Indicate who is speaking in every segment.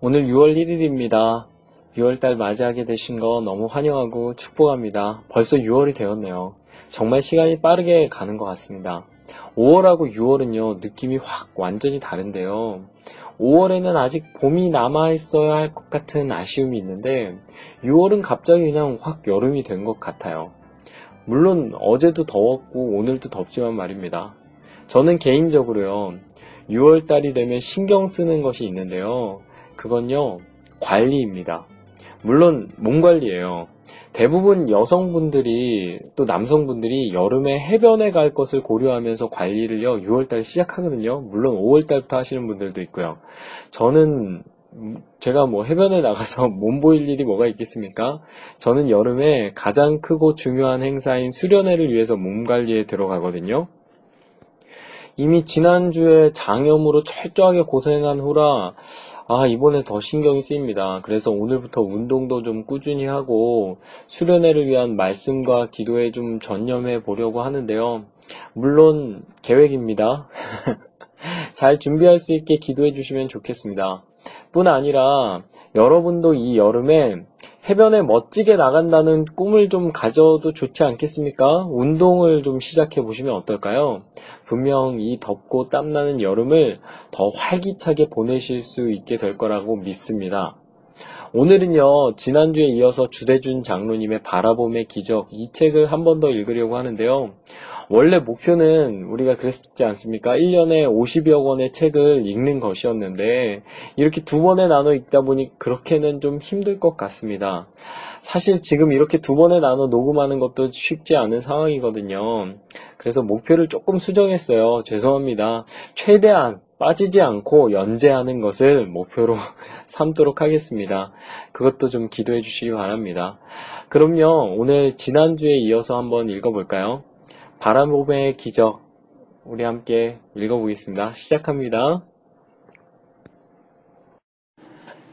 Speaker 1: 오늘 6월 1일입니다. 6월달 맞이하게 되신 거 너무 환영하고 축복합니다. 벌써 6월이 되었네요. 정말 시간이 빠르게 가는 것 같습니다. 5월하고 6월은요, 느낌이 확 완전히 다른데요. 5월에는 아직 봄이 남아있어야 할 것 같은 아쉬움이 있는데, 6월은 갑자기 그냥 확 여름이 된 것 같아요. 물론 어제도 더웠고 오늘도 덥지만 말입니다. 저는 개인적으로요, 6월달이 되면 신경 쓰는 것이 있는데요. 그건요, 관리입니다. 물론 몸 관리예요. 대부분 여성분들이 또 남성분들이 여름에 해변에 갈 것을 고려하면서 관리를요 6월달에 시작하거든요. 물론 5월달부터 하시는 분들도 있고요. 저는 제가 뭐 해변에 나가서 몸 보일 일이 뭐가 있겠습니까? 저는 여름에 가장 크고 중요한 행사인 수련회를 위해서 몸 관리에 들어가거든요. 이미 지난주에 장염으로 철저하게 고생한 후라 아 이번에 더 신경이 쓰입니다. 그래서 오늘부터 운동도 좀 꾸준히 하고 수련회를 위한 말씀과 기도에 좀 전념해 보려고 하는데요. 물론 계획입니다. 잘 준비할 수 있게 기도해 주시면 좋겠습니다. 뿐 아니라 여러분도 이 여름에 해변에 멋지게 나간다는 꿈을 좀 가져도 좋지 않겠습니까? 운동을 좀 시작해 보시면 어떨까요? 분명 이 덥고 땀나는 여름을 더 활기차게 보내실 수 있게 될 거라고 믿습니다. 오늘은요, 지난주에 이어서 주대준 장로님의 바라봄의 기적 이 책을 한 번 더 읽으려고 하는데요. 원래 목표는 우리가 그랬지 않습니까? 1년에 50여 권의 책을 읽는 것이었는데, 이렇게 두 번에 나눠 읽다 보니 그렇게는 좀 힘들 것 같습니다. 사실 지금 이렇게 두 번에 나눠 녹음하는 것도 쉽지 않은 상황이거든요. 그래서 목표를 조금 수정했어요. 죄송합니다. 최대한 빠지지 않고 연재하는 것을 목표로 삼도록 하겠습니다. 그것도 좀 기도해 주시기 바랍니다. 그럼요, 오늘 지난주에 이어서 한번 읽어볼까요? 바람봄의 기적, 우리 함께 읽어보겠습니다. 시작합니다.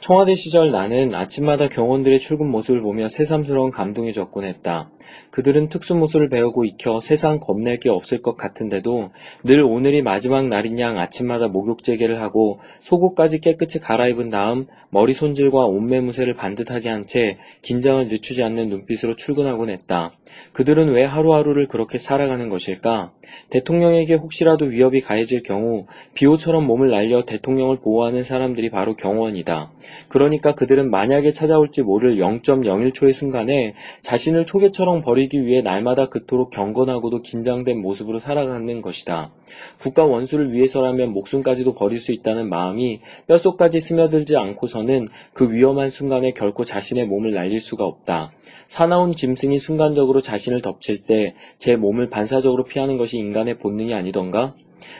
Speaker 1: 청와대 시절 나는 아침마다 경원들의 출근 모습을 보며 새삼스러운 감동에 접곤 했다. 그들은 특수무술을 배우고 익혀 세상 겁낼 게 없을 것 같은데도 늘 오늘이 마지막 날인 양 아침마다 목욕 재개를 하고 속옷까지 깨끗이 갈아입은 다음 머리 손질과 옷매무새를 반듯하게 한 채 긴장을 늦추지 않는 눈빛으로 출근하곤 했다. 그들은 왜 하루하루를 그렇게 살아가는 것일까? 대통령에게 혹시라도 위협이 가해질 경우 비호처럼 몸을 날려 대통령을 보호하는 사람들이 바로 경원이다. 그러니까 그들은 만약에 찾아올지 모를 0.01초의 순간에 자신을 초계처럼 버리기 위해 날마다 그토록 경건하고도 긴장된 모습으로 살아가는 것이다. 국가 원수를 위해서라면 목숨까지도 버릴 수 있다는 마음이 뼛속까지 스며들지 않고서는 그 위험한 순간에 결코 자신의 몸을 날릴 수가 없다. 사나운 짐승이 순간적으로 자신을 덮칠 때 제 몸을 반사적으로 피하는 것이 인간의 본능이 아니던가?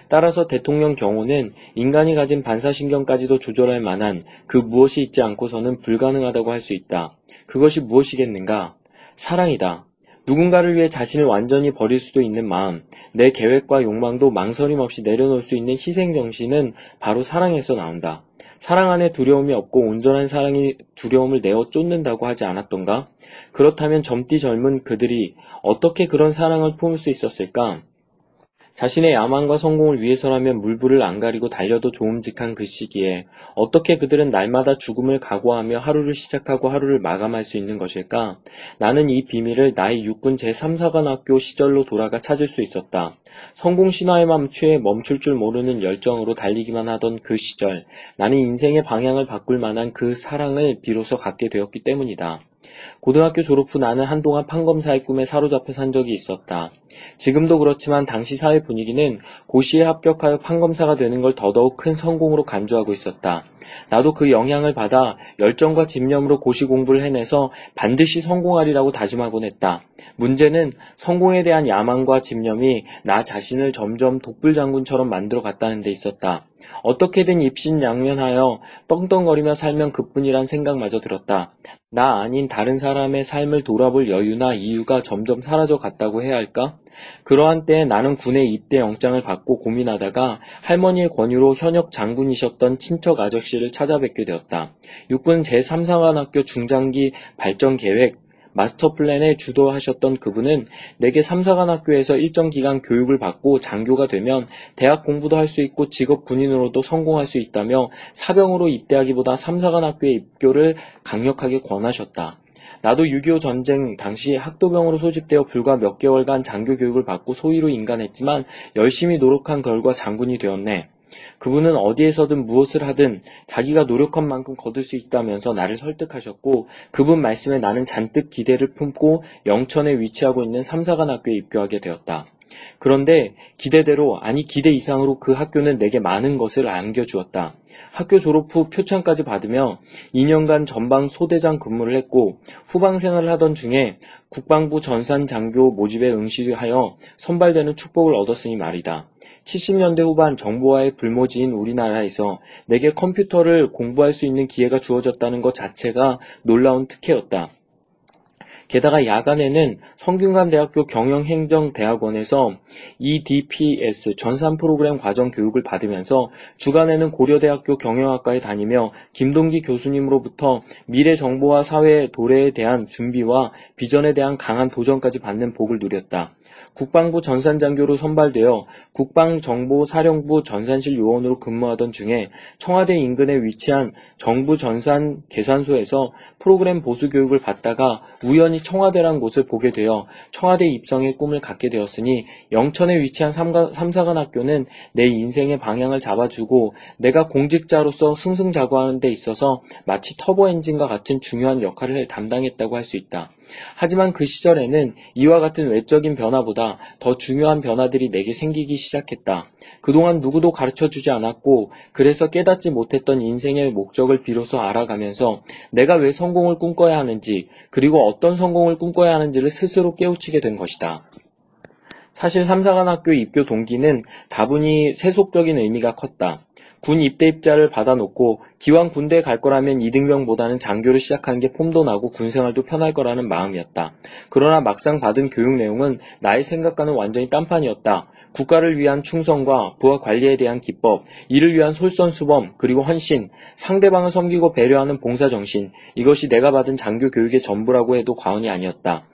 Speaker 1: 따라서 대통령 경호는 인간이 가진 반사신경까지도 조절할 만한 그 무엇이 있지 않고서는 불가능하다고 할 수 있다. 그것이 무엇이겠는가? 사랑이다. 누군가를 위해 자신을 완전히 버릴 수도 있는 마음, 내 계획과 욕망도 망설임 없이 내려놓을 수 있는 희생정신은 바로 사랑에서 나온다. 사랑 안에 두려움이 없고 온전한 사랑이 두려움을 내어 쫓는다고 하지 않았던가? 그렇다면 젊디 젊은 그들이 어떻게 그런 사랑을 품을 수 있었을까? 자신의 야망과 성공을 위해서라면 물불을 안 가리고 달려도 좋음직한 그 시기에 어떻게 그들은 날마다 죽음을 각오하며 하루를 시작하고 하루를 마감할 수 있는 것일까? 나는 이 비밀을 나의 육군 제3사관학교 시절로 돌아가 찾을 수 있었다. 성공 신화에만 취해 멈출 줄 모르는 열정으로 달리기만 하던 그 시절, 나는 인생의 방향을 바꿀 만한 그 사랑을 비로소 갖게 되었기 때문이다. 고등학교 졸업 후 나는 한동안 판검사의 꿈에 사로잡혀 산 적이 있었다. 지금도 그렇지만 당시 사회 분위기는 고시에 합격하여 판검사가 되는 걸 더더욱 큰 성공으로 간주하고 있었다. 나도 그 영향을 받아 열정과 집념으로 고시 공부를 해내서 반드시 성공하리라고 다짐하곤 했다. 문제는 성공에 대한 야망과 집념이 나 자신을 점점 독불장군처럼 만들어 갔다는 데 있었다. 어떻게든 입신양면하여 떵떵거리며 살면 그뿐이란 생각마저 들었다. 나 아닌 다른 사람의 삶을 돌아볼 여유나 이유가 점점 사라져 갔다고 해야 할까? 그러한 때에 나는 군에 입대 영장을 받고 고민하다가 할머니의 권유로 현역 장군이셨던 친척 아저씨를 찾아뵙게 되었다. 육군 제3사관학교 중장기 발전 계획 마스터 플랜에 주도하셨던 그분은 내게 삼사관학교에서 일정 기간 교육을 받고 장교가 되면 대학 공부도 할 수 있고 직업 군인으로도 성공할 수 있다며 사병으로 입대하기보다 삼사관학교에 입교를 강력하게 권하셨다. 나도 6.25 전쟁 당시 학도병으로 소집되어 불과 몇 개월간 장교 교육을 받고 소위로 인간했지만 열심히 노력한 결과 장군이 되었네. 그분은 어디에서든 무엇을 하든 자기가 노력한 만큼 거둘 수 있다면서 나를 설득하셨고 그분 말씀에 나는 잔뜩 기대를 품고 영천에 위치하고 있는 삼사관 학교에 입교하게 되었다. 그런데 기대대로 아니 기대 이상으로 그 학교는 내게 많은 것을 안겨주었다. 학교 졸업 후 표창까지 받으며 2년간 전방 소대장 근무를 했고 후방 생활을 하던 중에 국방부 전산 장교 모집에 응시하여 선발되는 축복을 얻었으니 말이다. 70년대 후반 정보화의 불모지인 우리나라에서 내게 컴퓨터를 공부할 수 있는 기회가 주어졌다는 것 자체가 놀라운 특혜였다. 게다가 야간에는 성균관대학교 경영행정대학원에서 EDPS 전산 프로그램 과정 교육을 받으면서 주간에는 고려대학교 경영학과에 다니며 김동기 교수님으로부터 미래 정보화 사회 도래에 대한 준비와 비전에 대한 강한 도전까지 받는 복을 누렸다. 국방부 전산장교로 선발되어 국방정보사령부 전산실 요원으로 근무하던 중에 청와대 인근에 위치한 정부 전산 계산소에서 프로그램 보수 교육을 받다가 우연히 청와대란 곳을 보게 되어 청와대 입성의 꿈을 갖게 되었으니 영천에 위치한 삼사관학교는 내 인생의 방향을 잡아주고 내가 공직자로서 승승자구하는 데 있어서 마치 터보 엔진과 같은 중요한 역할을 담당했다고 할 수 있다. 하지만 그 시절에는 이와 같은 외적인 변화보다 더 중요한 변화들이 내게 생기기 시작했다. 그동안 누구도 가르쳐 주지 않았고 그래서 깨닫지 못했던 인생의 목적을 비로소 알아가면서 내가 왜 성공을 꿈꿔야 하는지 그리고 어떤 성공을 꿈꿔야 하는지를 스스로 깨우치게 된 것이다. 사실 삼사관학교 입교 동기는 다분히 세속적인 의미가 컸다. 군 입대입자를 받아놓고 기왕 군대에 갈 거라면 이등병보다는 장교를 시작하는 게 폼도 나고 군 생활도 편할 거라는 마음이었다. 그러나 막상 받은 교육 내용은 나의 생각과는 완전히 딴판이었다. 국가를 위한 충성과 부하 관리에 대한 기법, 이를 위한 솔선수범, 그리고 헌신, 상대방을 섬기고 배려하는 봉사정신, 이것이 내가 받은 장교 교육의 전부라고 해도 과언이 아니었다.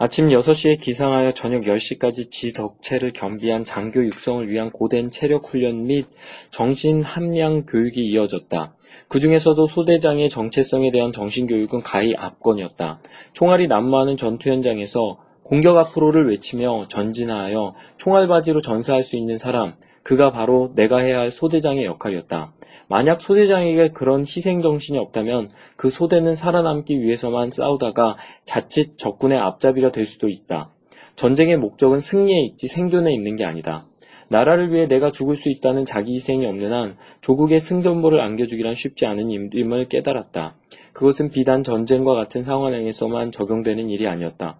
Speaker 1: 아침 6시에 기상하여 저녁 10시까지 지덕체를 겸비한 장교 육성을 위한 고된 체력 훈련 및 정신 함량 교육이 이어졌다. 그 중에서도 소대장의 정체성에 대한 정신교육은 가히 압권이었다. 총알이 난무하는 전투 현장에서 공격 앞으로를 외치며 전진하여 총알바지로 전사할 수 있는 사람, 그가 바로 내가 해야 할 소대장의 역할이었다. 만약 소대장에게 그런 희생정신이 없다면 그 소대는 살아남기 위해서만 싸우다가 자칫 적군의 앞잡이가 될 수도 있다. 전쟁의 목적은 승리에 있지 생존에 있는 게 아니다. 나라를 위해 내가 죽을 수 있다는 자기 희생이 없는 한 조국의 승전보를 안겨주기란 쉽지 않은 임을 깨달았다. 그것은 비단 전쟁과 같은 상황에서만 적용되는 일이 아니었다.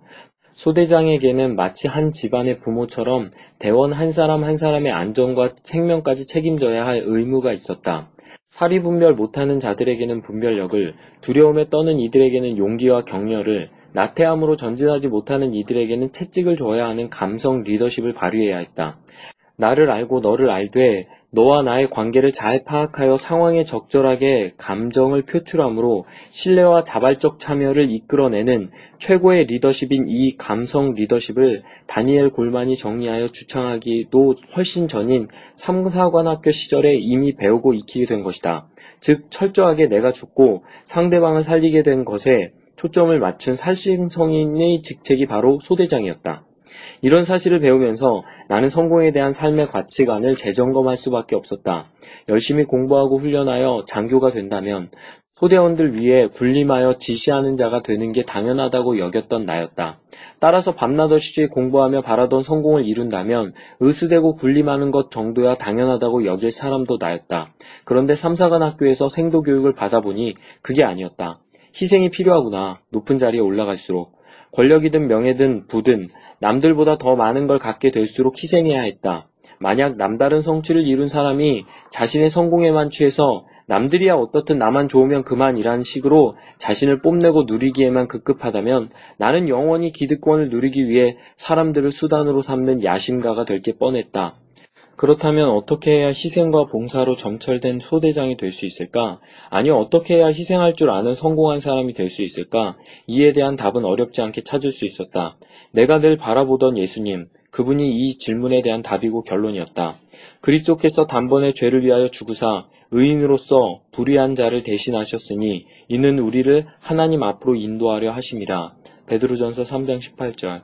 Speaker 1: 소대장에게는 마치 한 집안의 부모처럼 대원 한 사람 한 사람의 안전과 생명까지 책임져야 할 의무가 있었다. 사리 분별 못하는 자들에게는 분별력을, 두려움에 떠는 이들에게는 용기와 격려를, 나태함으로 전진하지 못하는 이들에게는 채찍을 줘야 하는 감성 리더십을 발휘해야 했다. 나를 알고 너를 알되 너와 나의 관계를 잘 파악하여 상황에 적절하게 감정을 표출함으로 신뢰와 자발적 참여를 이끌어내는 최고의 리더십인 이 감성 리더십을 다니엘 골만이 정리하여 주창하기도 훨씬 전인 삼사관학교 시절에 이미 배우고 익히게 된 것이다. 즉 철저하게 내가 죽고 상대방을 살리게 된 것에 초점을 맞춘 살신성인의 직책이 바로 소대장이었다. 이런 사실을 배우면서 나는 성공에 대한 삶의 가치관을 재점검할 수밖에 없었다. 열심히 공부하고 훈련하여 장교가 된다면 소대원들 위해 군림하여 지시하는 자가 되는 게 당연하다고 여겼던 나였다. 따라서 밤낮 없이 공부하며 바라던 성공을 이룬다면 의수되고 군림하는 것 정도야 당연하다고 여길 사람도 나였다. 그런데 삼사관 학교에서 생도 교육을 받아보니 그게 아니었다. 희생이 필요하구나. 높은 자리에 올라갈수록. 권력이든 명예든 부든 남들보다 더 많은 걸 갖게 될수록 희생해야 했다. 만약 남다른 성취를 이룬 사람이 자신의 성공에만 취해서 남들이야 어떻든 나만 좋으면 그만이란 식으로 자신을 뽐내고 누리기에만 급급하다면 나는 영원히 기득권을 누리기 위해 사람들을 수단으로 삼는 야심가가 될 게 뻔했다. 그렇다면 어떻게 해야 희생과 봉사로 점철된 소대장이 될 수 있을까? 아니 어떻게 해야 희생할 줄 아는 성공한 사람이 될 수 있을까? 이에 대한 답은 어렵지 않게 찾을 수 있었다. 내가 늘 바라보던 예수님, 그분이 이 질문에 대한 답이고 결론이었다. 그리스도께서 단번에 죄를 위하여 죽으사 의인으로서 불의한 자를 대신하셨으니 이는 우리를 하나님 앞으로 인도하려 하심이라. 베드로전서 3장 18절.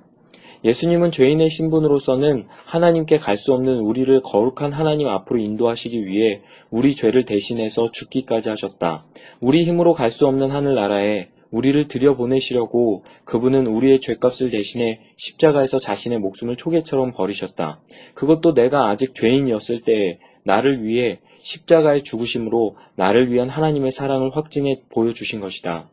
Speaker 1: 예수님은 죄인의 신분으로서는 하나님께 갈 수 없는 우리를 거룩한 하나님 앞으로 인도하시기 위해 우리 죄를 대신해서 죽기까지 하셨다. 우리 힘으로 갈 수 없는 하늘나라에 우리를 들여보내시려고 그분은 우리의 죄값을 대신해 십자가에서 자신의 목숨을 초계처럼 버리셨다. 그것도 내가 아직 죄인이었을 때에 나를 위해 십자가의 죽으심으로 나를 위한 하나님의 사랑을 확증해 보여주신 것이다.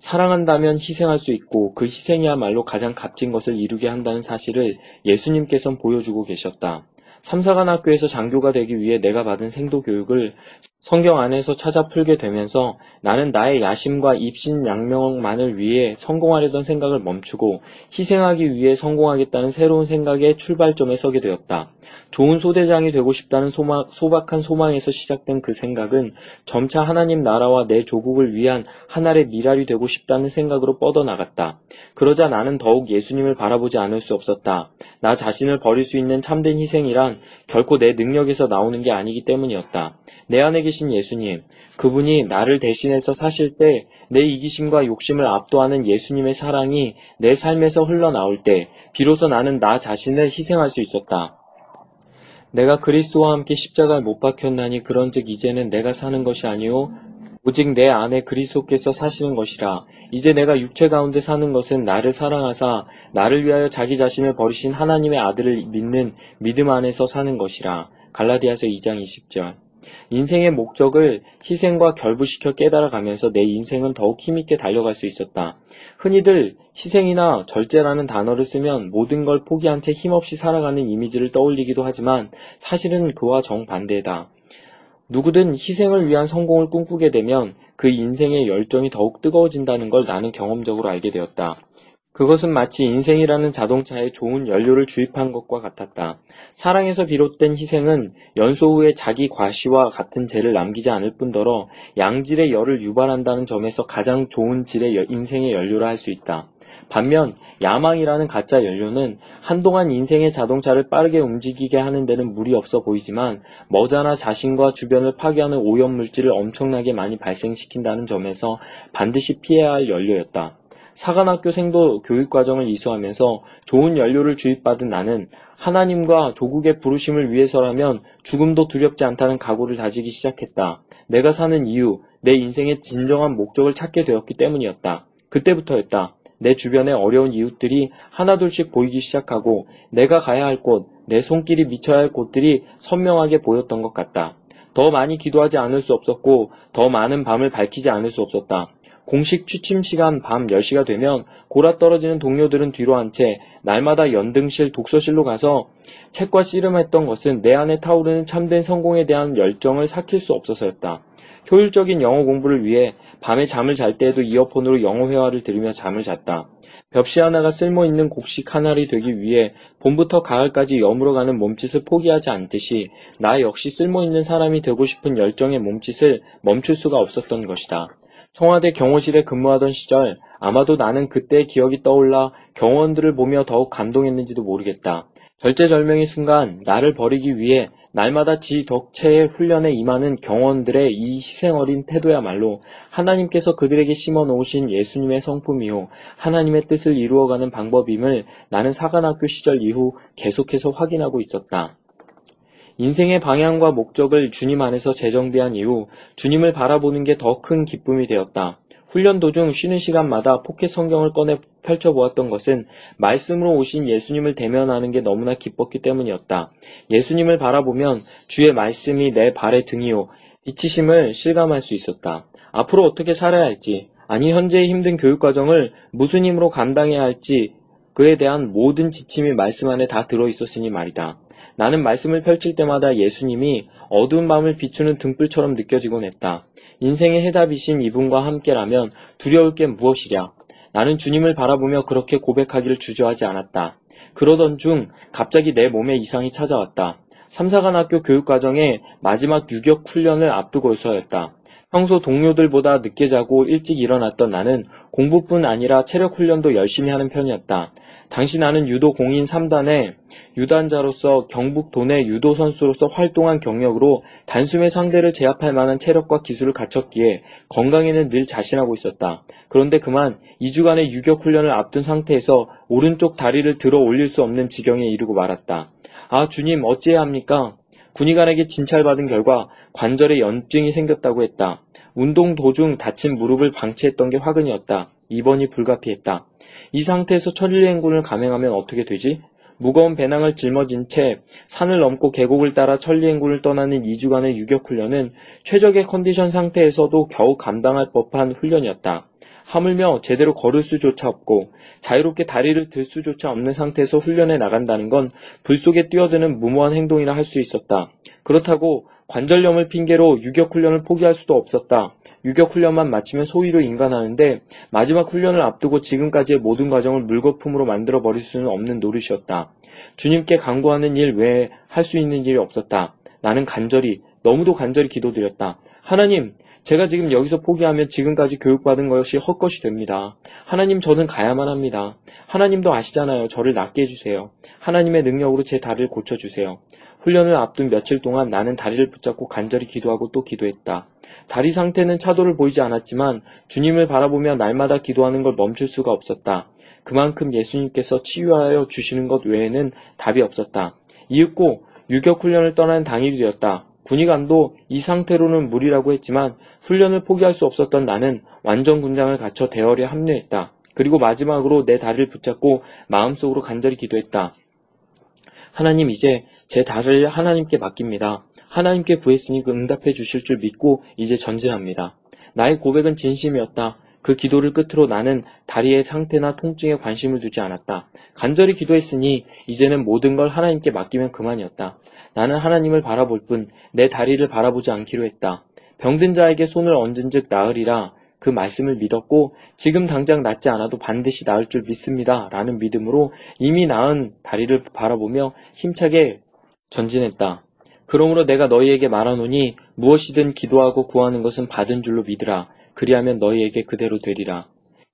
Speaker 1: 사랑한다면 희생할 수 있고 그 희생이야말로 가장 값진 것을 이루게 한다는 사실을 예수님께선 보여주고 계셨다. 삼사관 학교에서 장교가 되기 위해 내가 받은 생도 교육을 성경 안에서 찾아 풀게 되면서 나는 나의 야심과 입신양명만을 위해 성공하려던 생각을 멈추고 희생하기 위해 성공하겠다는 새로운 생각의 출발점에 서게 되었다. 좋은 소대장이 되고 싶다는 소망, 소박한 소망에서 시작된 그 생각은 점차 하나님 나라와 내 조국을 위한 하나의 미랄이 되고 싶다는 생각으로 뻗어나갔다. 그러자 나는 더욱 예수님을 바라보지 않을 수 없었다. 나 자신을 버릴 수 있는 참된 희생이란 결코 내 능력에서 나오는 게 아니기 때문이었다. 내 안에 계신 예수님, 그분이 나를 대신해서 사실 때 내 이기심과 욕심을 압도하는 예수님의 사랑이 내 삶에서 흘러나올 때 비로소 나는 나 자신을 희생할 수 있었다. 내가 그리스도와 함께 십자가에 못 박혔나니 그런즉 이제는 내가 사는 것이 아니요 오직 내 안에 그리스도께서 사시는 것이라. 이제 내가 육체 가운데 사는 것은 나를 사랑하사 나를 위하여 자기 자신을 버리신 하나님의 아들을 믿는 믿음 안에서 사는 것이라. 갈라디아서 2장 20절. 인생의 목적을 희생과 결부시켜 깨달아가면서 내 인생은 더욱 힘있게 달려갈 수 있었다. 흔히들 희생이나 절제라는 단어를 쓰면 모든 걸 포기한 채 힘없이 살아가는 이미지를 떠올리기도 하지만 사실은 그와 정반대다. 누구든 희생을 위한 성공을 꿈꾸게 되면 그 인생의 열정이 더욱 뜨거워진다는 걸 나는 경험적으로 알게 되었다. 그것은 마치 인생이라는 자동차에 좋은 연료를 주입한 것과 같았다. 사랑에서 비롯된 희생은 연소 후에 자기 과시와 같은 죄를 남기지 않을 뿐더러 양질의 열을 유발한다는 점에서 가장 좋은 질의 인생의 연료라 할 수 있다. 반면 야망이라는 가짜 연료는 한동안 인생의 자동차를 빠르게 움직이게 하는 데는 무리 없어 보이지만 머자나 자신과 주변을 파괴하는 오염물질을 엄청나게 많이 발생시킨다는 점에서 반드시 피해야 할 연료였다. 사관학교 생도 교육과정을 이수하면서 좋은 연료를 주입받은 나는 하나님과 조국의 부르심을 위해서라면 죽음도 두렵지 않다는 각오를 다지기 시작했다. 내가 사는 이유, 내 인생의 진정한 목적을 찾게 되었기 때문이었다. 그때부터였다. 내 주변의 어려운 이웃들이 하나둘씩 보이기 시작하고 내가 가야 할 곳, 내 손길이 미쳐야 할 곳들이 선명하게 보였던 것 같다. 더 많이 기도하지 않을 수 없었고 더 많은 밤을 밝히지 않을 수 없었다. 공식 취침 시간 밤 10시가 되면 골아 떨어지는 동료들은 뒤로 한 채 날마다 연등실 독서실로 가서 책과 씨름했던 것은 내 안에 타오르는 참된 성공에 대한 열정을 삭힐 수 없어서였다. 효율적인 영어 공부를 위해 밤에 잠을 잘 때에도 이어폰으로 영어 회화를 들으며 잠을 잤다. 벽시 하나가 쓸모있는 곡식 하나를 되기 위해 봄부터 가을까지 여물어가는 몸짓을 포기하지 않듯이 나 역시 쓸모있는 사람이 되고 싶은 열정의 몸짓을 멈출 수가 없었던 것이다. 청와대 경호실에 근무하던 시절 아마도 나는 그때의 기억이 떠올라 경호원들을 보며 더욱 감동했는지도 모르겠다. 절체절명의 순간 나를 버리기 위해 날마다 지덕체의 훈련에 임하는 경호원들의 이 희생어린 태도야말로 하나님께서 그들에게 심어 놓으신 예수님의 성품이요 하나님의 뜻을 이루어가는 방법임을 나는 사관학교 시절 이후 계속해서 확인하고 있었다. 인생의 방향과 목적을 주님 안에서 재정비한 이후 주님을 바라보는 게 더 큰 기쁨이 되었다. 훈련 도중 쉬는 시간마다 포켓 성경을 꺼내 펼쳐보았던 것은 말씀으로 오신 예수님을 대면하는 게 너무나 기뻤기 때문이었다. 예수님을 바라보면 주의 말씀이 내 발의 등이요. 빛이심을 실감할 수 있었다. 앞으로 어떻게 살아야 할지, 아니 현재의 힘든 교육 과정을 무슨 힘으로 감당해야 할지 그에 대한 모든 지침이 말씀 안에 다 들어 있었으니 말이다. 나는 말씀을 펼칠 때마다 예수님이 어두운 밤을 비추는 등불처럼 느껴지곤 했다. 인생의 해답이신 이분과 함께라면 두려울 게 무엇이랴. 나는 주님을 바라보며 그렇게 고백하기를 주저하지 않았다. 그러던 중 갑자기 내 몸에 이상이 찾아왔다. 삼사관학교 교육과정의 마지막 유격 훈련을 앞두고서였다. 평소 동료들보다 늦게 자고 일찍 일어났던 나는 공부뿐 아니라 체력 훈련도 열심히 하는 편이었다. 당시 나는 유도 공인 3단의 유단자로서 경북 도내 유도 선수로서 활동한 경력으로 단숨에 상대를 제압할 만한 체력과 기술을 갖췄기에 건강에는 늘 자신하고 있었다. 그런데 그만 2주간의 유격 훈련을 앞둔 상태에서 오른쪽 다리를 들어 올릴 수 없는 지경에 이르고 말았다. 아 주님 어찌해야 합니까? 군의관에게 진찰받은 결과 관절에 염증이 생겼다고 했다. 운동 도중 다친 무릎을 방치했던 게 화근이었다. 입원이 불가피했다. 이 상태에서 천리행군을 감행하면 어떻게 되지? 무거운 배낭을 짊어진 채 산을 넘고 계곡을 따라 천리행군을 떠나는 2주간의 유격훈련은 최적의 컨디션 상태에서도 겨우 감당할 법한 훈련이었다. 하물며 제대로 걸을 수조차 없고 자유롭게 다리를 들 수조차 없는 상태에서 훈련에 나간다는 건 불 속에 뛰어드는 무모한 행동이라 할 수 있었다. 그렇다고 관절염을 핑계로 유격 훈련을 포기할 수도 없었다. 유격 훈련만 마치면 소위로 인간하는데 마지막 훈련을 앞두고 지금까지의 모든 과정을 물거품으로 만들어 버릴 수는 없는 노릇이었다. 주님께 강구하는 일 외에 할 수 있는 일이 없었다. 나는 간절히 너무도 간절히 기도드렸다. 하나님, 제가 지금 여기서 포기하면 지금까지 교육받은 것이 헛것이 됩니다. 하나님 저는 가야만 합니다. 하나님도 아시잖아요. 저를 낫게 해주세요. 하나님의 능력으로 제 다리를 고쳐주세요. 훈련을 앞둔 며칠 동안 나는 다리를 붙잡고 간절히 기도하고 또 기도했다. 다리 상태는 차도를 보이지 않았지만 주님을 바라보며 날마다 기도하는 걸 멈출 수가 없었다. 그만큼 예수님께서 치유하여 주시는 것 외에는 답이 없었다. 이윽고 유격 훈련을 떠나는 당일이 되었다. 군의관도 이 상태로는 무리라고 했지만 훈련을 포기할 수 없었던 나는 완전 군장을 갖춰 대열에 합류했다. 그리고 마지막으로 내 다리를 붙잡고 마음속으로 간절히 기도했다. 하나님 이제 제 다리를 하나님께 맡깁니다. 하나님께 구했으니 그 응답해 주실 줄 믿고 이제 전진합니다. 나의 고백은 진심이었다. 그 기도를 끝으로 나는 다리의 상태나 통증에 관심을 두지 않았다. 간절히 기도했으니 이제는 모든 걸 하나님께 맡기면 그만이었다. 나는 하나님을 바라볼 뿐 내 다리를 바라보지 않기로 했다. 병든 자에게 손을 얹은 즉 나으리라 그 말씀을 믿었고 지금 당장 낫지 않아도 반드시 나을 줄 믿습니다. 라는 믿음으로 이미 나은 다리를 바라보며 힘차게 전진했다. 그러므로 내가 너희에게 말하노니 무엇이든 기도하고 구하는 것은 받은 줄로 믿으라. 그리하면 너희에게 그대로 되리라.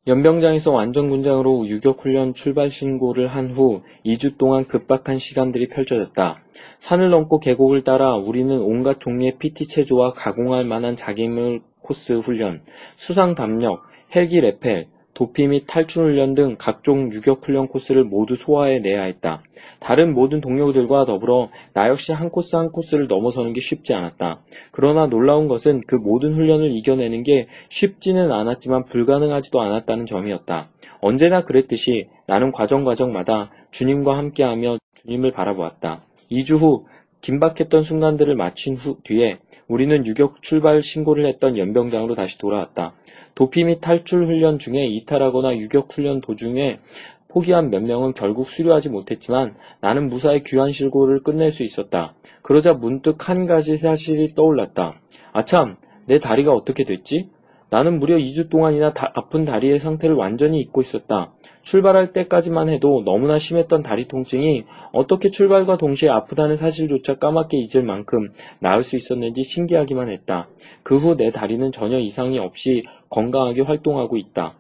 Speaker 1: 연병장에서 완전군장으로 유격훈련 출발 신고를 한 후 2주 동안 급박한 시간들이 펼쳐졌다. 산을 넘고 계곡을 따라 우리는 온갖 종류의 PT 체조와 가공할 만한 자기물 코스 훈련, 수상 담력, 헬기 레펠, 도피 및 탈출 훈련 등 각종 유격 훈련 코스를 모두 소화해 내야 했다. 다른 모든 동료들과 더불어 나 역시 한 코스 한 코스를 넘어서는 게 쉽지 않았다. 그러나 놀라운 것은 그 모든 훈련을 이겨내는 게 쉽지는 않았지만 불가능하지도 않았다는 점이었다. 언제나 그랬듯이 나는 과정 과정마다 주님과 함께하며 주님을 바라보았다. 2주 후 긴박했던 순간들을 마친 후 뒤에 우리는 유격 출발 신고를 했던 연병장으로 다시 돌아왔다. 도피 및 탈출 훈련 중에 이탈하거나 유격 훈련 도중에 포기한 몇 명은 결국 수료하지 못했지만 나는 무사히 귀환 실고를 끝낼 수 있었다. 그러자 문득 한 가지 사실이 떠올랐다. 아참, 내 다리가 어떻게 됐지? 나는 무려 2주 동안이나 다, 아픈 다리의 상태를 완전히 잊고 있었다. 출발할 때까지만 해도 너무나 심했던 다리 통증이 어떻게 출발과 동시에 아프다는 사실조차 까맣게 잊을 만큼 나을 수 있었는지 신기하기만 했다. 그 후 내 다리는 전혀 이상이 없이 건강하게 활동하고 있다.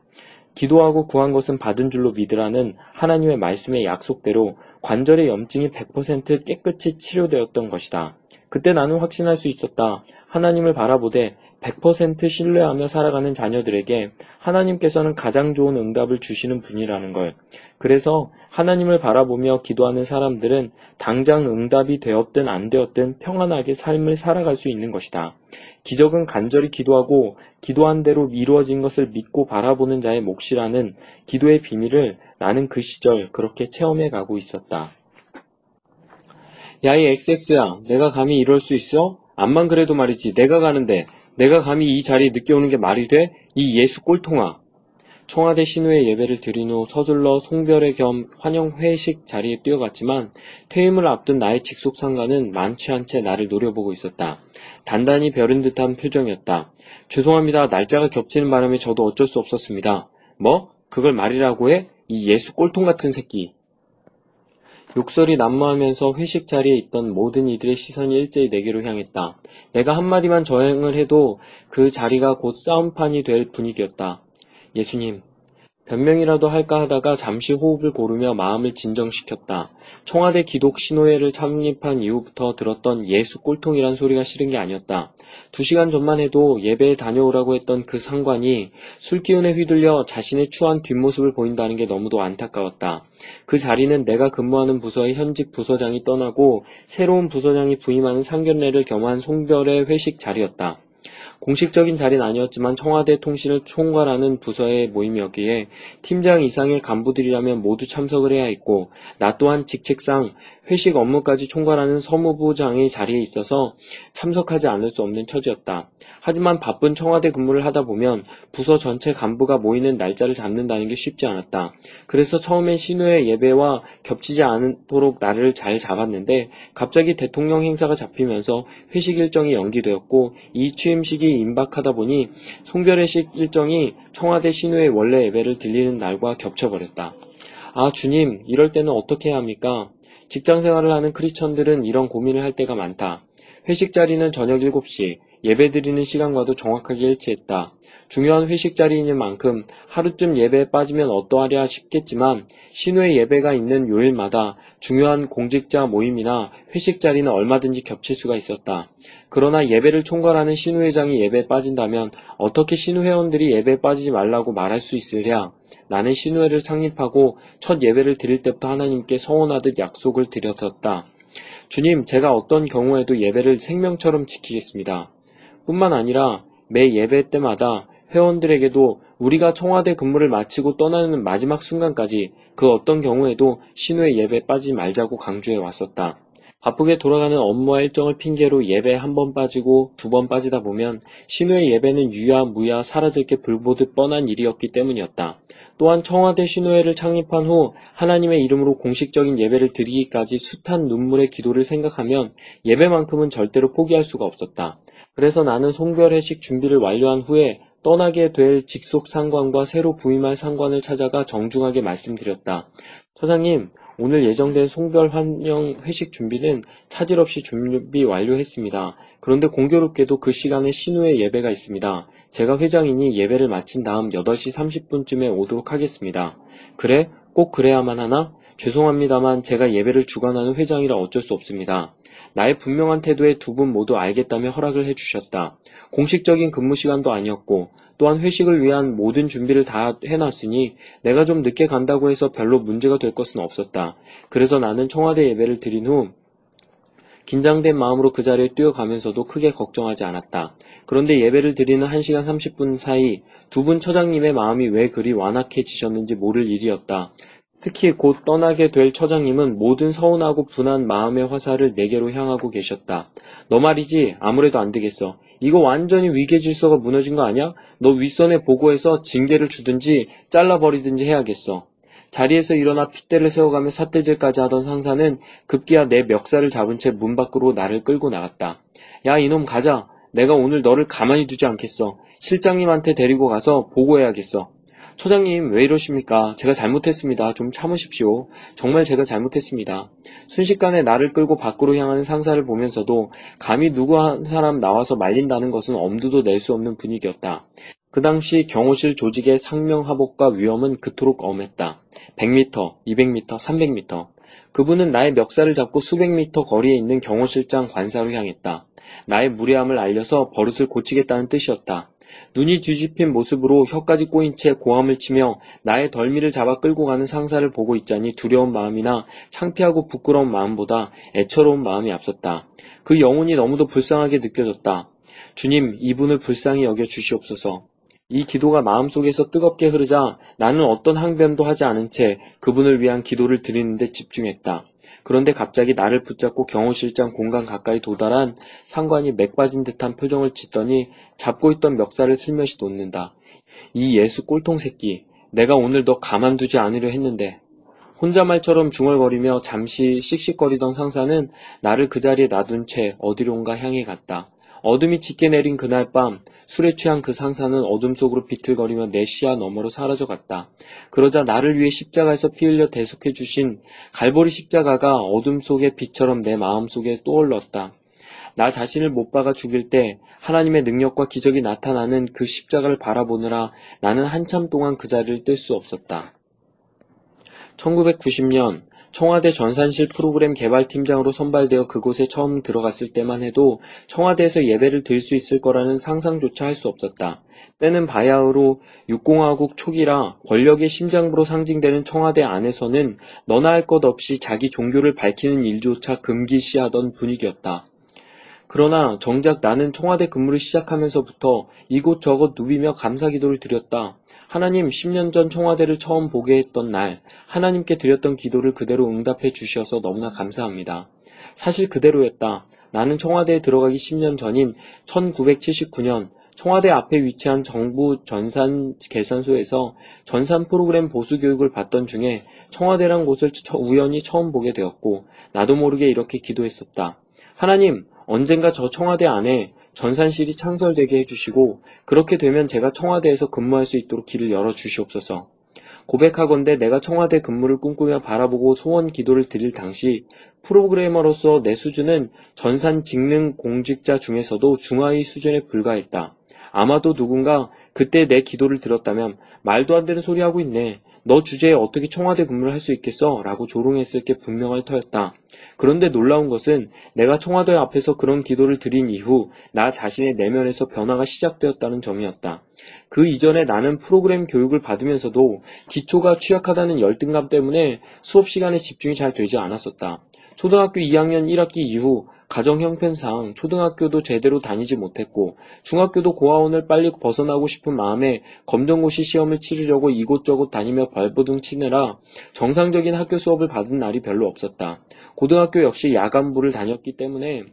Speaker 1: 기도하고 구한 것은 받은 줄로 믿으라는 하나님의 말씀의 약속대로 관절의 염증이 100% 깨끗이 치료되었던 것이다. 그때 나는 확신할 수 있었다. 하나님을 바라보되 100% 신뢰하며 살아가는 자녀들에게 하나님께서는 가장 좋은 응답을 주시는 분이라는 걸. 그래서 하나님을 바라보며 기도하는 사람들은 당장 응답이 되었든 안 되었든 평안하게 삶을 살아갈 수 있는 것이다. 기적은 간절히 기도하고 기도한 대로 이루어진 것을 믿고 바라보는 자의 몫이라는 기도의 비밀을 나는 그 시절 그렇게 체험해 가고 있었다. 야, 이 XX야, 내가 감히 이럴 수 있어? 암만 그래도 말이지, 내가 가는데, 내가 감히 이 자리에 늦게 오는 게 말이 돼? 이 예수 꼴통아. 청와대 신우의 예배를 드린 후 서둘러 송별회 겸 환영 회식 자리에 뛰어갔지만 퇴임을 앞둔 나의 직속 상관은 만취 한 채 나를 노려보고 있었다. 단단히 벼른 듯한 표정이었다. 죄송합니다. 날짜가 겹치는 바람에 저도 어쩔 수 없었습니다. 뭐? 그걸 말이라고 해? 이 예수 꼴통 같은 새끼. 욕설이 난무하면서 회식 자리에 있던 모든 이들의 시선이 일제히 내게로 향했다. 내가 한마디만 저행을 해도 그 자리가 곧 싸움판이 될 분위기였다. 예수님, 변명이라도 할까 하다가 잠시 호흡을 고르며 마음을 진정시켰다. 청와대 기독 신호회를 창립한 이후부터 들었던 예수 꼴통이란 소리가 싫은 게 아니었다. 두 시간 전만 해도 예배에 다녀오라고 했던 그 상관이 술기운에 휘둘려 자신의 추한 뒷모습을 보인다는 게 너무도 안타까웠다. 그 자리는 내가 근무하는 부서의 현직 부서장이 떠나고 새로운 부서장이 부임하는 상견례를 겸한 송별의 회식 자리였다. 공식적인 자리는 아니었지만 청와대 통신을 총괄하는 부서의 모임이었기에 팀장 이상의 간부들이라면 모두 참석을 해야 했고 나 또한 직책상 회식 업무까지 총괄하는 서무부장의 자리에 있어서 참석하지 않을 수 없는 처지였다. 하지만 바쁜 청와대 근무를 하다 보면 부서 전체 간부가 모이는 날짜를 잡는다는 게 쉽지 않았다. 그래서 처음엔 신우의 예배와 겹치지 않도록 나를 잘 잡았는데 갑자기 대통령 행사가 잡히면서 회식 일정이 연기되었고 이 취임식이 임박하다 보니 송별회식 일정이 청와대 신우의 원래 예배를 들리는 날과 겹쳐버렸다. 아 주님 이럴 때는 어떻게 해야 합니까? 직장 생활을 하는 크리스천들은 이런 고민을 할 때가 많다. 회식 자리는 저녁 7시, 예배 드리는 시간과도 정확하게 일치했다. 중요한 회식 자리인 만큼 하루쯤 예배에 빠지면 어떠하랴 싶겠지만 신우의 예배가 있는 요일마다 중요한 공직자 모임이나 회식 자리는 얼마든지 겹칠 수가 있었다. 그러나 예배를 총괄하는 신우회장이 예배에 빠진다면 어떻게 신우회원들이 예배에 빠지지 말라고 말할 수 있으랴? 나는 신우회를 창립하고 첫 예배를 드릴 때부터 하나님께 서원하듯 약속을 드렸었다. 주님, 제가 어떤 경우에도 예배를 생명처럼 지키겠습니다. 뿐만 아니라 매 예배 때마다 회원들에게도 우리가 청와대 근무를 마치고 떠나는 마지막 순간까지 그 어떤 경우에도 신우의 예배 빠지지 말자고 강조해 왔었다. 바쁘게 돌아가는 업무와 일정을 핑계로 예배에 한번 빠지고 두 번 빠지다 보면 신우의 예배는 유야 무야 사라질 게 불보듯 뻔한 일이었기 때문이었다. 또한 청와대 신우회를 창립한 후 하나님의 이름으로 공식적인 예배를 드리기까지 숱한 눈물의 기도를 생각하면 예배만큼은 절대로 포기할 수가 없었다. 그래서 나는 송별회식 준비를 완료한 후에 떠나게 될 직속 상관과 새로 부임할 상관을 찾아가 정중하게 말씀드렸다. 처장님, 오늘 예정된 송별 환영 회식 준비는 차질 없이 준비 완료했습니다. 그런데 공교롭게도 그 시간에 신우의 예배가 있습니다. 제가 회장이니 예배를 마친 다음 8시 30분쯤에 오도록 하겠습니다. 그래? 꼭 그래야만 하나? 죄송합니다만 제가 예배를 주관하는 회장이라 어쩔 수 없습니다. 나의 분명한 태도에 두 분 모두 알겠다며 허락을 해주셨다. 공식적인 근무 시간도 아니었고 또한 회식을 위한 모든 준비를 다 해놨으니 내가 좀 늦게 간다고 해서 별로 문제가 될 것은 없었다. 그래서 나는 청와대 예배를 드린 후 긴장된 마음으로 그 자리에 뛰어가면서도 크게 걱정하지 않았다. 그런데 예배를 드리는 1시간 30분 사이 두 분 처장님의 마음이 왜 그리 완악해지셨는지 모를 일이었다. 특히 곧 떠나게 될 처장님은 모든 서운하고 분한 마음의 화살을 내게로 향하고 계셨다. 너 말이지 아무래도 안 되겠어. 이거 완전히 위계 질서가 무너진 거 아니야? 너 윗선에 보고해서 징계를 주든지 잘라버리든지 해야겠어. 자리에서 일어나 핏대를 세워가며 삿대질까지 하던 상사는 급기야 내 멱살을 잡은 채 문 밖으로 나를 끌고 나갔다. 야 이놈 가자. 내가 오늘 너를 가만히 두지 않겠어. 실장님한테 데리고 가서 보고해야겠어. 처장님 왜 이러십니까? 제가 잘못했습니다. 좀 참으십시오. 정말 제가 잘못했습니다. 순식간에 나를 끌고 밖으로 향하는 상사를 보면서도 감히 누구 한 사람 나와서 말린다는 것은 엄두도 낼 수 없는 분위기였다. 그 당시 경호실 조직의 상명하복과 위험은 그토록 엄했다. 100m, 200m, 300m. 그분은 나의 멱살을 잡고 수백 미터 거리에 있는 경호실장 관사로 향했다. 나의 무례함을 알려서 버릇을 고치겠다는 뜻이었다. 눈이 뒤집힌 모습으로 혀까지 꼬인 채 고함을 치며 나의 덜미를 잡아 끌고 가는 상사를 보고 있자니 두려운 마음이나 창피하고 부끄러운 마음보다 애처로운 마음이 앞섰다. 그 영혼이 너무도 불쌍하게 느껴졌다. 주님, 이분을 불쌍히 여겨 주시옵소서. 이 기도가 마음속에서 뜨겁게 흐르자 나는 어떤 항변도 하지 않은 채 그분을 위한 기도를 드리는데 집중했다. 그런데 갑자기 나를 붙잡고 경호실장 공간 가까이 도달한 상관이 맥 빠진 듯한 표정을 짓더니 잡고 있던 멱살을 슬며시 놓는다. 이 예수 꼴통 새끼. 내가 오늘 너 가만두지 않으려 했는데. 혼자 말처럼 중얼거리며 잠시 씩씩거리던 상사는 나를 그 자리에 놔둔 채 어디론가 향해 갔다. 어둠이 짙게 내린 그날 밤 술에 취한 그 상사는 어둠 속으로 비틀거리며 내 시야 너머로 사라져갔다. 그러자 나를 위해 십자가에서 피 흘려 대속해 주신 갈보리 십자가가 어둠 속의 빛처럼 내 마음 속에 떠올랐다. 나 자신을 못 박아 죽일 때 하나님의 능력과 기적이 나타나는 그 십자가를 바라보느라 나는 한참 동안 그 자리를 뜰 수 없었다. 1990년 청와대 전산실 프로그램 개발팀장으로 선발되어 그곳에 처음 들어갔을 때만 해도 청와대에서 예배를 드릴 수 있을 거라는 상상조차 할 수 없었다. 때는 바야흐로 육공화국 초기라 권력의 심장부로 상징되는 청와대 안에서는 너나 할 것 없이 자기 종교를 밝히는 일조차 금기시하던 분위기였다. 그러나 정작 나는 청와대 근무를 시작하면서부터 이곳저곳 누비며 감사 기도를 드렸다. 하나님 10년 전 청와대를 처음 보게 했던 날 하나님께 드렸던 기도를 그대로 응답해 주셔서 너무나 감사합니다. 사실 그대로였다. 나는 청와대에 들어가기 10년 전인 1979년 청와대 앞에 위치한 정부 전산 계산소에서 전산 프로그램 보수 교육을 받던 중에 청와대란 곳을 우연히 처음 보게 되었고 나도 모르게 이렇게 기도했었다. 하나님, 언젠가 저 청와대 안에 전산실이 창설되게 해주시고 그렇게 되면 제가 청와대에서 근무할 수 있도록 길을 열어주시옵소서. 고백하건대 내가 청와대 근무를 꿈꾸며 바라보고 소원 기도를 드릴 당시 프로그래머로서 내 수준은 전산 직능 공직자 중에서도 중하위 수준에 불과했다. 아마도 누군가 그때 내 기도를 들었다면 말도 안 되는 소리 하고 있네. 너 주제에 어떻게 청와대 근무를 할 수 있겠어? 라고 조롱했을 게 분명할 터였다. 그런데 놀라운 것은 내가 청와대 앞에서 그런 기도를 드린 이후 나 자신의 내면에서 변화가 시작되었다는 점이었다. 그 이전에 나는 프로그램 교육을 받으면서도 기초가 취약하다는 열등감 때문에 수업 시간에 집중이 잘 되지 않았었다. 초등학교 2학년 1학기 이후 가정 형편상 초등학교도 제대로 다니지 못했고 중학교도 고아원을 빨리 벗어나고 싶은 마음에 검정고시 시험을 치르려고 이곳저곳 다니며 발버둥 치느라 정상적인 학교 수업을 받은 날이 별로 없었다. 고등학교 역시 야간부를 다녔기 때문에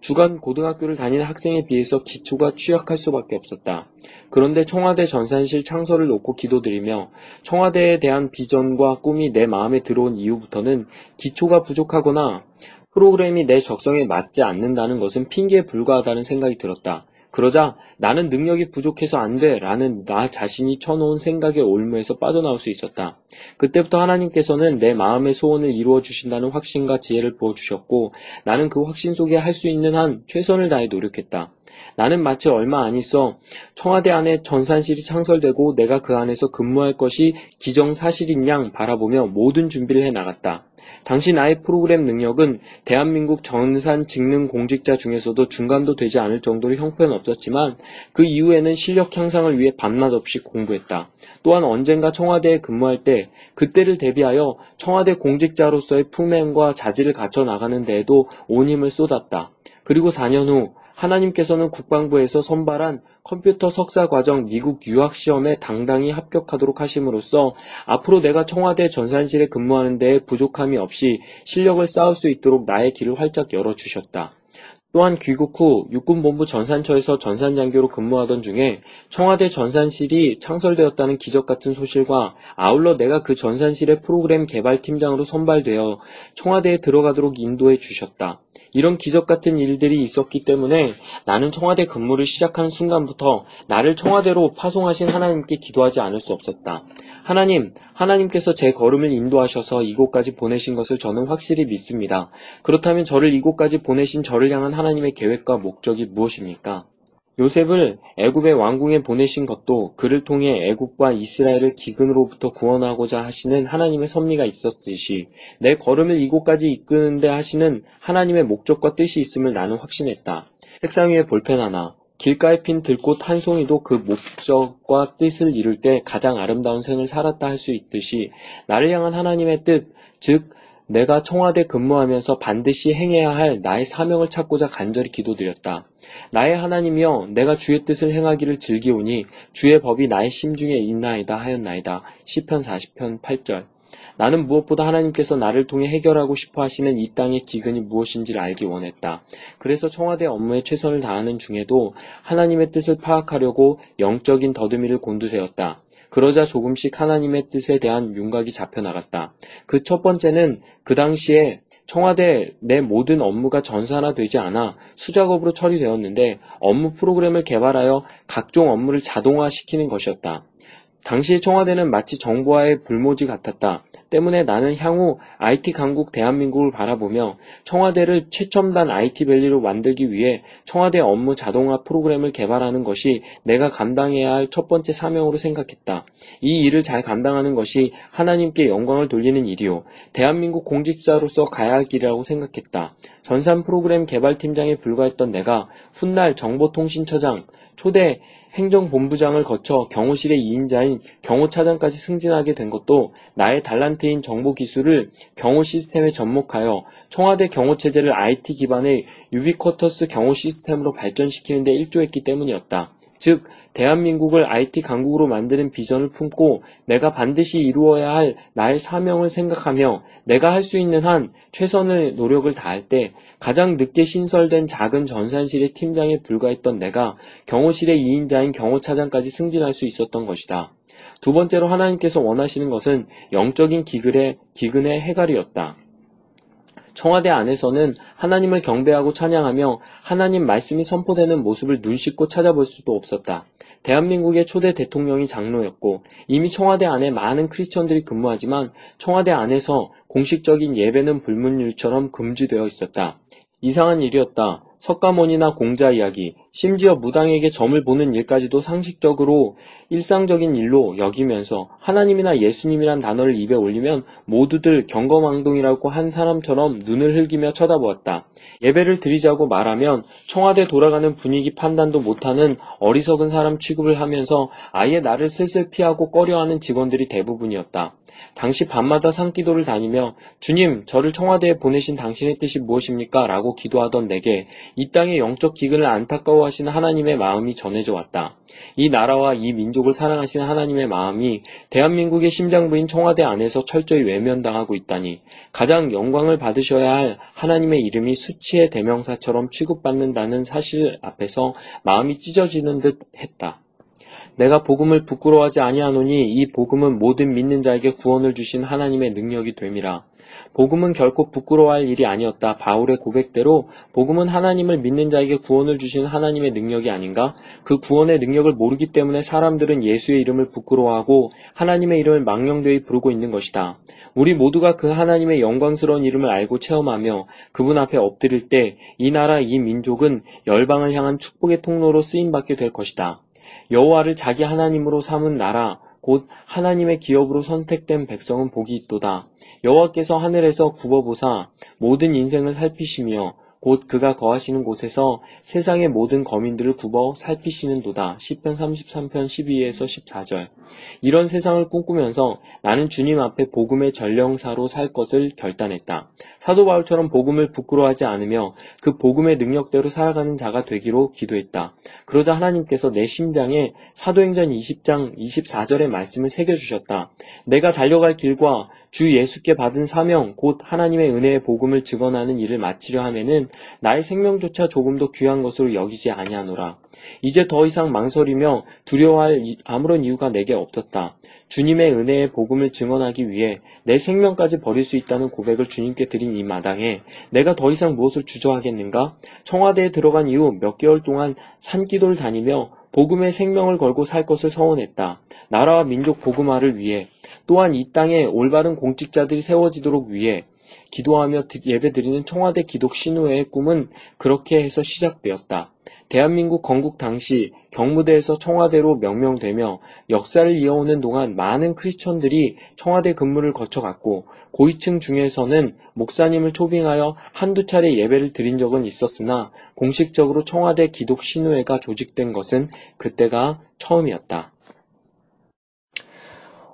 Speaker 1: 주간 고등학교를 다니는 학생에 비해서 기초가 취약할 수밖에 없었다. 그런데 청와대 전산실 창설을 놓고 기도드리며 청와대에 대한 비전과 꿈이 내 마음에 들어온 이후부터는 기초가 부족하거나 프로그램이 내 적성에 맞지 않는다는 것은 핑계에 불과하다는 생각이 들었다. 그러자 나는 능력이 부족해서 안 돼 라는 나 자신이 쳐놓은 생각의 올무에서 빠져나올 수 있었다. 그때부터 하나님께서는 내 마음의 소원을 이루어 주신다는 확신과 지혜를 부어 주셨고 나는 그 확신 속에 할 수 있는 한 최선을 다해 노력했다. 나는 마치 얼마 안 있어 청와대 안에 전산실이 창설되고 내가 그 안에서 근무할 것이 기정사실인 양 바라보며 모든 준비를 해 나갔다. 당시 나의 프로그램 능력은 대한민국 전산 직능 공직자 중에서도 중간도 되지 않을 정도로 형편없었지만 그 이후에는 실력 향상을 위해 밤낮 없이 공부했다. 또한 언젠가 청와대에 근무할 때 그때를 대비하여 청와대 공직자로서의 품행과 자질을 갖춰 나가는 데에도 온 힘을 쏟았다. 그리고 4년 후 하나님께서는 국방부에서 선발한 컴퓨터 석사 과정 미국 유학 시험에 당당히 합격하도록 하심으로써 앞으로 내가 청와대 전산실에 근무하는 데 부족함이 없이 실력을 쌓을 수 있도록 나의 길을 활짝 열어주셨다. 또한 귀국 후 육군본부 전산처에서 전산장교로 근무하던 중에 청와대 전산실이 창설되었다는 기적 같은 소식과 아울러 내가 그 전산실의 프로그램 개발팀장으로 선발되어 청와대에 들어가도록 인도해 주셨다. 이런 기적 같은 일들이 있었기 때문에 나는 청와대 근무를 시작한 순간부터 나를 청와대로 파송하신 하나님께 기도하지 않을 수 없었다. 하나님, 하나님께서 제 걸음을 인도하셔서 이곳까지 보내신 것을 저는 확실히 믿습니다. 그렇다면 저를 이곳까지 보내신 저를 향한 하나님의 계획과 목적이 무엇입니까? 요셉을 애굽의 왕궁에 보내신 것도 그를 통해 애굽과 이스라엘을 기근으로부터 구원하고자 하시는 하나님의 섭리가 있었듯이 내 걸음을 이곳까지 이끄는데 하시는 하나님의 목적과 뜻이 있음을 나는 확신했다. 책상 위에 볼펜 하나, 길가에 핀 들꽃 한 송이도 그 목적과 뜻을 이룰 때 가장 아름다운 생을 살았다 할 수 있듯이 나를 향한 하나님의 뜻, 즉 내가 청와대 근무하면서 반드시 행해야 할 나의 사명을 찾고자 간절히 기도드렸다. 나의 하나님이여 내가 주의 뜻을 행하기를 즐기오니 주의 법이 나의 심중에 있나이다 하였나이다. 시편 40편 8절 나는 무엇보다 하나님께서 나를 통해 해결하고 싶어 하시는 이 땅의 기근이 무엇인지를 알기 원했다. 그래서 청와대 업무에 최선을 다하는 중에도 하나님의 뜻을 파악하려고 영적인 더듬이를 곤두세웠다. 그러자 조금씩 하나님의 뜻에 대한 윤곽이 잡혀 나갔다. 그 첫 번째는 그 당시에 청와대 내 모든 업무가 전산화되지 않아 수작업으로 처리되었는데 업무 프로그램을 개발하여 각종 업무를 자동화시키는 것이었다. 당시 청와대는 마치 정부와의 불모지 같았다. 때문에 나는 향후 IT 강국 대한민국을 바라보며 청와대를 최첨단 IT 밸리로 만들기 위해 청와대 업무 자동화 프로그램을 개발하는 것이 내가 감당해야 할 첫 번째 사명으로 생각했다. 이 일을 잘 감당하는 것이 하나님께 영광을 돌리는 일이요. 대한민국 공직자로서 가야 할 길이라고 생각했다. 전산 프로그램 개발팀장에 불과했던 내가 훗날 정보통신처장, 초대 행정본부장을 거쳐 경호실의 2인자인 경호차장까지 승진하게 된 것도 나의 달란트인 정보기술을 경호 시스템에 접목하여 청와대 경호체제를 IT 기반의 유비쿼터스 경호 시스템으로 발전시키는 데 일조했기 때문이었다. 즉, 대한민국을 IT 강국으로 만드는 비전을 품고 내가 반드시 이루어야 할 나의 사명을 생각하며 내가 할 수 있는 한 최선의 노력을 다할 때 가장 늦게 신설된 작은 전산실의 팀장에 불과했던 내가 경호실의 2인자인 경호차장까지 승진할 수 있었던 것이다. 두 번째로 하나님께서 원하시는 것은 영적인 기근의, 기근의 해갈이었다. 청와대 안에서는 하나님을 경배하고 찬양하며 하나님 말씀이 선포되는 모습을 눈 씻고 찾아볼 수도 없었다. 대한민국의 초대 대통령이 장로였고 이미 청와대 안에 많은 크리스천들이 근무하지만 청와대 안에서 공식적인 예배는 불문율처럼 금지되어 있었다. 이상한 일이었다. 석가모니나 공자 이야기, 심지어 무당에게 점을 보는 일까지도 상식적으로 일상적인 일로 여기면서 하나님이나 예수님이란 단어를 입에 올리면 모두들 경거망동이라고 한 사람처럼 눈을 흘기며 쳐다보았다. 예배를 드리자고 말하면 청와대 돌아가는 분위기 판단도 못하는 어리석은 사람 취급을 하면서 아예 나를 슬슬 피하고 꺼려하는 직원들이 대부분이었다. 당시 밤마다 산기도를 다니며 주님 저를 청와대에 보내신 당신의 뜻이 무엇입니까? 라고 기도하던 내게 이 땅의 영적 기근을 안타까워 하시는 하나님의 마음이 전해져 왔다. 이 나라와 이 민족을 사랑하시는 하나님의 마음이 대한민국의 심장부인 청와대 안에서 철저히 외면당하고 있다니 가장 영광을 받으셔야 할 하나님의 이름이 수치의 대명사처럼 취급받는다는 사실 앞에서 마음이 찢어지는 듯 했다. 내가 복음을 부끄러워하지 아니하노니 이 복음은 모든 믿는 자에게 구원을 주신 하나님의 능력이 됨이라. 복음은 결코 부끄러워할 일이 아니었다. 바울의 고백대로 복음은 하나님을 믿는 자에게 구원을 주신 하나님의 능력이 아닌가? 그 구원의 능력을 모르기 때문에 사람들은 예수의 이름을 부끄러워하고 하나님의 이름을 망령되이 부르고 있는 것이다. 우리 모두가 그 하나님의 영광스러운 이름을 알고 체험하며 그분 앞에 엎드릴 때 이 나라 이 민족은 열방을 향한 축복의 통로로 쓰임 받게 될 것이다. 여호와를 자기 하나님으로 삼은 나라 곧 하나님의 기업으로 선택된 백성은 복이 있도다. 여호와께서 하늘에서 굽어보사 모든 인생을 살피시며 곧 그가 거하시는 곳에서 세상의 모든 거민들을 굽어 살피시는도다. 10편 33편 12에서 14절. 이런 세상을 꿈꾸면서 나는 주님 앞에 복음의 전령사로 살 것을 결단했다. 사도 바울처럼 복음을 부끄러워하지 않으며 그 복음의 능력대로 살아가는 자가 되기로 기도했다. 그러자 하나님께서 내 심장에 사도행전 20장 24절의 말씀을 새겨주셨다. 내가 달려갈 길과 주 예수께 받은 사명, 곧 하나님의 은혜의 복음을 증언하는 일을 마치려 하면은 나의 생명조차 조금도 귀한 것으로 여기지 아니하노라. 이제 더 이상 망설이며 두려워할 아무런 이유가 내게 없었다. 주님의 은혜의 복음을 증언하기 위해 내 생명까지 버릴 수 있다는 고백을 주님께 드린 이 마당에 내가 더 이상 무엇을 주저하겠는가? 청와대에 들어간 이후 몇 개월 동안 산기도를 다니며 복음의 생명을 걸고 살 것을 서원했다. 나라와 민족 복음화를 위해 또한 이 땅에 올바른 공직자들이 세워지도록 위해 기도하며 예배드리는 청와대 기독 신우회의 꿈은 그렇게 해서 시작되었다. 대한민국 건국 당시 경무대에서 청와대로 명명되며 역사를 이어오는 동안 많은 크리스천들이 청와대 근무를 거쳐갔고 고위층 중에서는 목사님을 초빙하여 한두 차례 예배를 드린 적은 있었으나 공식적으로 청와대 기독 신우회가 조직된 것은 그때가 처음이었다.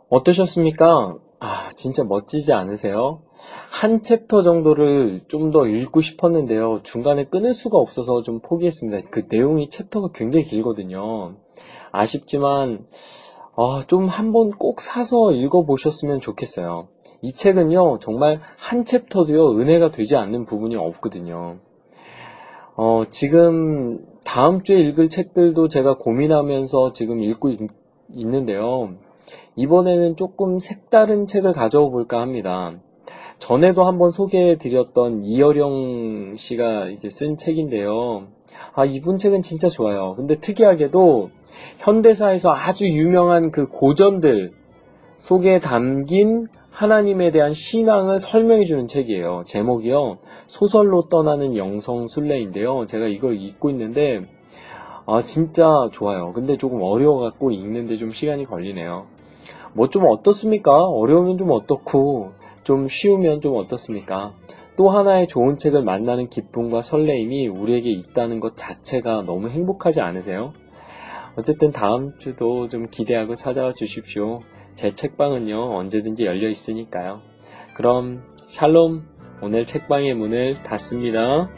Speaker 1: 어떠셨습니까? 아, 진짜 멋지지 않으세요? 한 챕터 정도를 좀 더 읽고 싶었는데요. 중간에 끊을 수가 없어서 좀 포기했습니다. 그 내용이 챕터가 굉장히 길거든요. 아쉽지만, 아, 좀 한번 꼭 사서 읽어보셨으면 좋겠어요. 이 책은요, 정말 한 챕터도요, 은혜가 되지 않는 부분이 없거든요. 어, 지금 다음 주에 읽을 책들도 제가 고민하면서 지금 읽고 있, 있는데요. 이번에는 조금 색다른 책을 가져오 볼까 합니다. 전에도 한번 소개해 드렸던 이어령 씨가 이제 쓴 책인데요. 아, 이분 책은 진짜 좋아요. 근데 특이하게도 현대사에서 아주 유명한 그 고전들 속에 담긴 하나님에 대한 신앙을 설명해 주는 책이에요. 제목이요. 소설로 떠나는 영성 순례인데요. 제가 이걸 읽고 있는데 아, 진짜 좋아요. 근데 조금 어려워갖고 읽는데 좀 시간이 걸리네요. 뭐 좀 어떻습니까? 어려우면 좀 어떻고, 좀 쉬우면 좀 어떻습니까? 또 하나의 좋은 책을 만나는 기쁨과 설레임이 우리에게 있다는 것 자체가 너무 행복하지 않으세요? 어쨌든 다음 주도 좀 기대하고 찾아와 주십시오. 제 책방은요, 언제든지 열려 있으니까요. 그럼, 샬롬, 오늘 책방의 문을 닫습니다.